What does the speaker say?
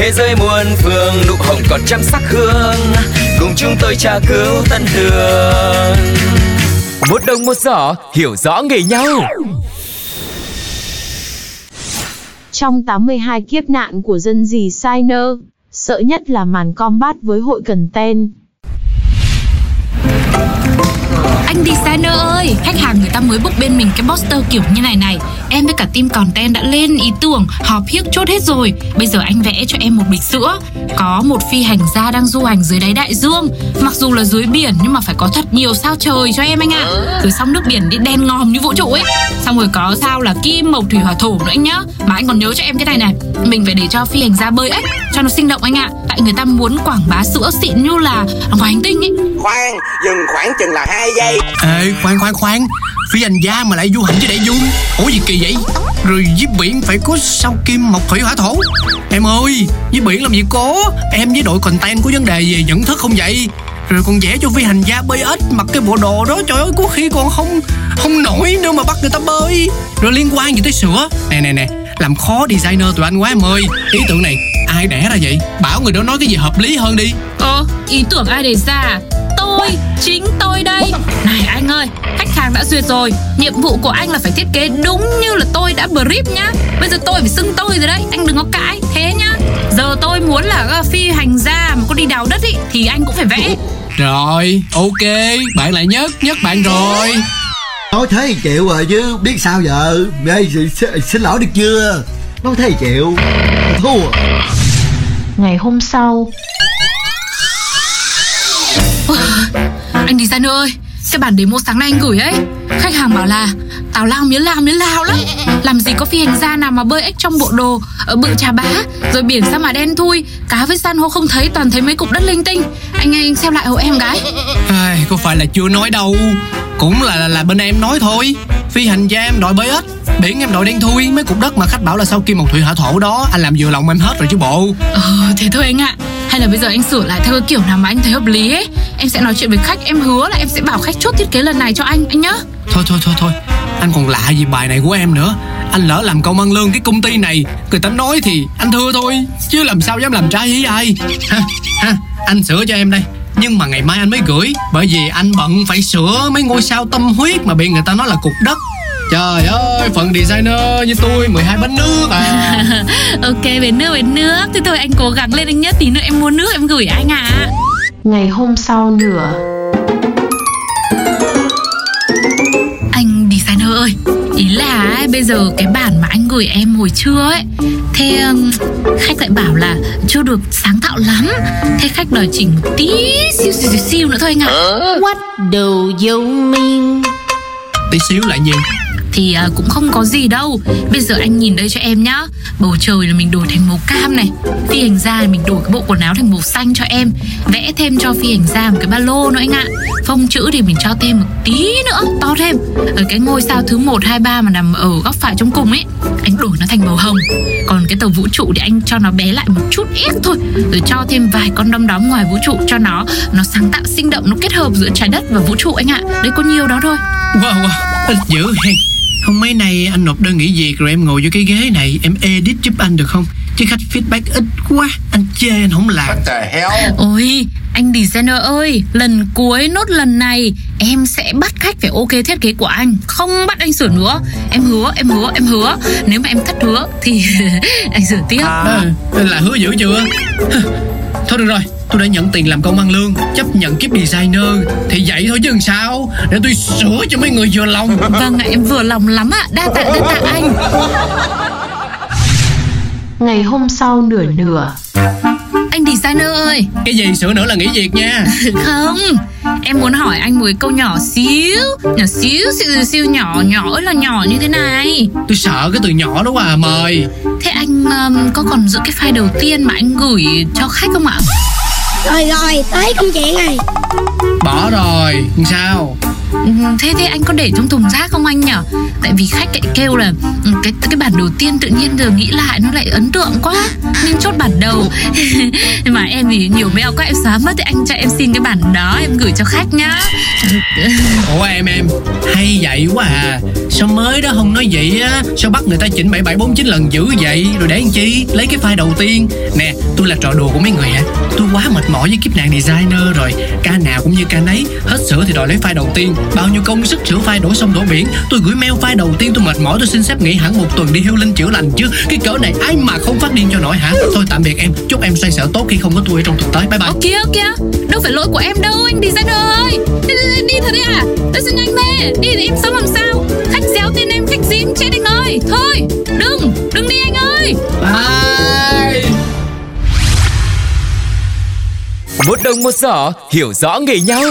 Thế giới muôn phương nụ hồng còn trăm sắc hương. Cùng chúng tôi tra cứu tân đường Một đồng một giỏ hiểu rõ nghề nhau. Trong 82 kiếp nạn của dân dì Siner, sợ nhất là màn combat với hội cần ten. Anh designer ơi, khách hàng người ta mới book bên mình cái poster kiểu như này này Em với cả team content đã lên ý tưởng, họp hiếc chốt hết rồi. Bây giờ anh vẽ cho em một bịch sữa. Có một phi hành gia đang du hành dưới đáy đại dương. Mặc dù là dưới biển nhưng mà phải có thật nhiều sao trời cho em anh ạ. À. Rồi xong nước biển đi đen ngòm như vũ trụ ấy. Xong rồi có sao là kim, mộc, thủy, hỏa, thổ nữa anh nhá. Mà anh còn nhớ cho em cái này này. Mình phải để cho phi hành gia bơi ếch cho nó sinh động anh ạ. À. Tại người ta muốn quảng bá sữa xịn như là ngoài hành tinh ấy. Khoan, dừng khoảng chừng là hai giây. Ê khoan khoan khoan Phi hành gia mà lại du hành với đại dương Ủa gì kỳ vậy? Rồi dưới biển phải có sao kim mộc thủy hỏa thổ. Em ơi Dưới biển làm gì có? Em với đội content có vấn đề về nhận thức không vậy? Rồi còn vẽ cho phi hành gia bơi ếch mặc cái bộ đồ đó. Trời ơi có khi còn không không nổi nữa mà bắt người ta bơi. Rồi liên quan gì tới sữa? Nè nè nè làm khó designer tụi anh quá em ơi. Ý tưởng này ai đẻ ra vậy? Bảo người đó nói cái gì hợp lý hơn đi. Ờ, ý tưởng ai đề ra? Tôi, chính tôi đây. Này anh ơi, khách hàng đã duyệt rồi. Nhiệm vụ của anh là phải thiết kế đúng như là tôi đã brief nhá. Bây giờ tôi phải xưng tôi rồi đấy. Anh đừng có cãi, thế nhá. Giờ tôi muốn là ờ, phi hành gia mà có đi đào đất ý Thì anh cũng phải vẽ. Rồi ok. Bạn lại nhất Nhất bạn rồi. Nói thế thì chịu rồi chứ Biết sao giờ? Ê, xin, xin lỗi được chưa? Nói thế thì chịu. Thua. Ngày hôm sau, Anh designer ơi Cái bản demo sáng nay anh gửi ấy. Khách hàng bảo là Tào lao miến lao miến lao lắm. Làm gì có phi hành gia nào mà bơi ếch trong bộ đồ Ở bự trà bá Rồi biển sao mà đen thui. Cá với san hô không thấy Toàn thấy mấy cục đất linh tinh. Anh anh xem lại hộ em gái. Ai, Có phải là chưa nói đâu. Cũng là, là là bên em nói thôi. Phi hành gia em đội bơi ếch Biển em đội đen thui. Mấy cục đất mà khách bảo là sau kim một thủy hỏa thổ đó Anh làm vừa lòng em hết rồi chứ bộ. Ờ thế thôi anh ạ Hay là bây giờ anh sửa lại theo cái kiểu nào mà anh thấy hợp lý ấy? Em sẽ nói chuyện với khách Em hứa là em sẽ bảo khách chốt thiết kế lần này cho anh Anh nhá. Thôi thôi thôi thôi. Anh còn lạ gì bài này của em nữa. Anh lỡ làm công ăn lương cái công ty này Người ta nói thì anh thưa thôi Chứ làm sao dám làm trái với ai. Ha, ha, Anh sửa cho em đây. Nhưng mà ngày mai anh mới gửi Bởi vì anh bận phải sửa mấy ngôi sao tâm huyết Mà bị người ta nói là cục đất. Trời ơi, phận designer như tôi 12 bánh nước à Ok về nước về nước. Thế thôi anh cố gắng lên anh nhất Tí nữa em mua nước em gửi anh ạ. Ngày hôm sau nữa, Anh designer ơi Ý là ấy, bây giờ cái bản mà anh gửi em hồi trưa ấy Thế um, khách lại bảo là chưa được sáng tạo lắm. Thế khách đòi chỉnh một tí xíu xíu xíu, xíu nữa thôi anh ạ. What do you mean? Tí xíu lại nhiều thì à, cũng không có gì đâu. Bây giờ anh nhìn đây cho em nhá. Bầu trời là mình đổi thành màu cam này. Phi hành gia là mình đổi cái bộ quần áo thành màu xanh cho em. Vẽ thêm cho phi hành gia một cái ba lô nữa anh ạ. Phông chữ thì mình cho thêm một tí nữa To thêm. Ở cái ngôi sao thứ 1, 2, 3 mà nằm ở góc phải trong cùng ấy Anh đổi nó thành màu hồng. Còn cái tàu vũ trụ thì anh cho nó bé lại một chút ít thôi Rồi cho thêm vài con đom đóm ngoài vũ trụ cho nó Nó sáng tạo sinh động Nó kết hợp giữa trái đất và vũ trụ anh ạ. Đấy có nhiều đó thôi. Wow, wow, dữ hen không mấy nay anh nộp đơn nghỉ việc rồi em ngồi vô cái ghế này Em edit giúp anh được không Chứ khách feedback ít quá Anh chê anh không làm Ôi, anh designer ơi, lần cuối nốt lần này em sẽ bắt khách phải ok thiết kế của anh, không bắt anh sửa nữa. Em hứa, em hứa, em hứa. Nếu mà em thất hứa thì anh sửa tiếp. à, Là hứa dữ chưa Thôi được rồi Tôi đã nhận tiền làm công ăn lương Chấp nhận kiếp designer Thì vậy thôi chứ làm sao Để tôi sửa cho mấy người vừa lòng Vâng ạ, em vừa lòng lắm ạ. Đa tạ, đa tạ anh. Ngày hôm sau nửa nửa, Anh designer ơi. Cái gì? Sửa nữa là nghỉ việc nha. Không Em muốn hỏi anh một cái câu nhỏ xíu Nhỏ xíu siêu siêu nhỏ Nhỏ ơi là nhỏ như thế này. Tôi sợ cái từ nhỏ đó quá à mời. Thế anh um, có còn giữ cái file đầu tiên Mà anh gửi cho khách không ạ? Rồi rồi, tới công chuyện này. Bỏ rồi Sao Ừ, thế thế anh có để trong thùng rác không anh nhở? Tại vì khách lại kêu là ừ, cái cái bản đầu tiên tự nhiên giờ nghĩ lại nó lại ấn tượng quá, Nên chốt bản đầu. Mà em thì nhiều mail quá, em xóa mất, Thì anh cho em xin cái bản đó, em gửi cho khách nhá. Ủa em em, Hay vậy quá à. Sao mới đó không nói vậy á? Sao bắt người ta chỉnh 7749 lần dữ vậy? Rồi để làm chi? Lấy cái file đầu tiên. Nè, tôi là trò đùa của mấy người hả Tôi quá mệt mỏi với kiếp nạn designer rồi. Ca nào cũng như ca nấy, Hết sửa thì đòi lấy file đầu tiên. Bao nhiêu công sức sửa file đổ sông đổ biển. Tôi gửi mail file đầu tiên, tôi mệt mỏi, Tôi xin phép nghỉ hẳn một tuần đi healing linh chữa lành chứ. Cái cỡ này ai mà không phát điên cho nổi hả? Thôi tạm biệt em, Chúc em xoay sở tốt khi không có tôi ở trong tuần tới Bye bye. Ok ok. Đâu phải lỗi của em đâu, anh designer ơi. Đi, đi, đi thật à? Tôi xin anh mê. Đi thì em sống làm sao? Khách xéo tên em khách dính chết anh ơi Thôi đừng đừng đi anh ơi. Bye Một đồng một giỏ hiểu rõ nghề nhau.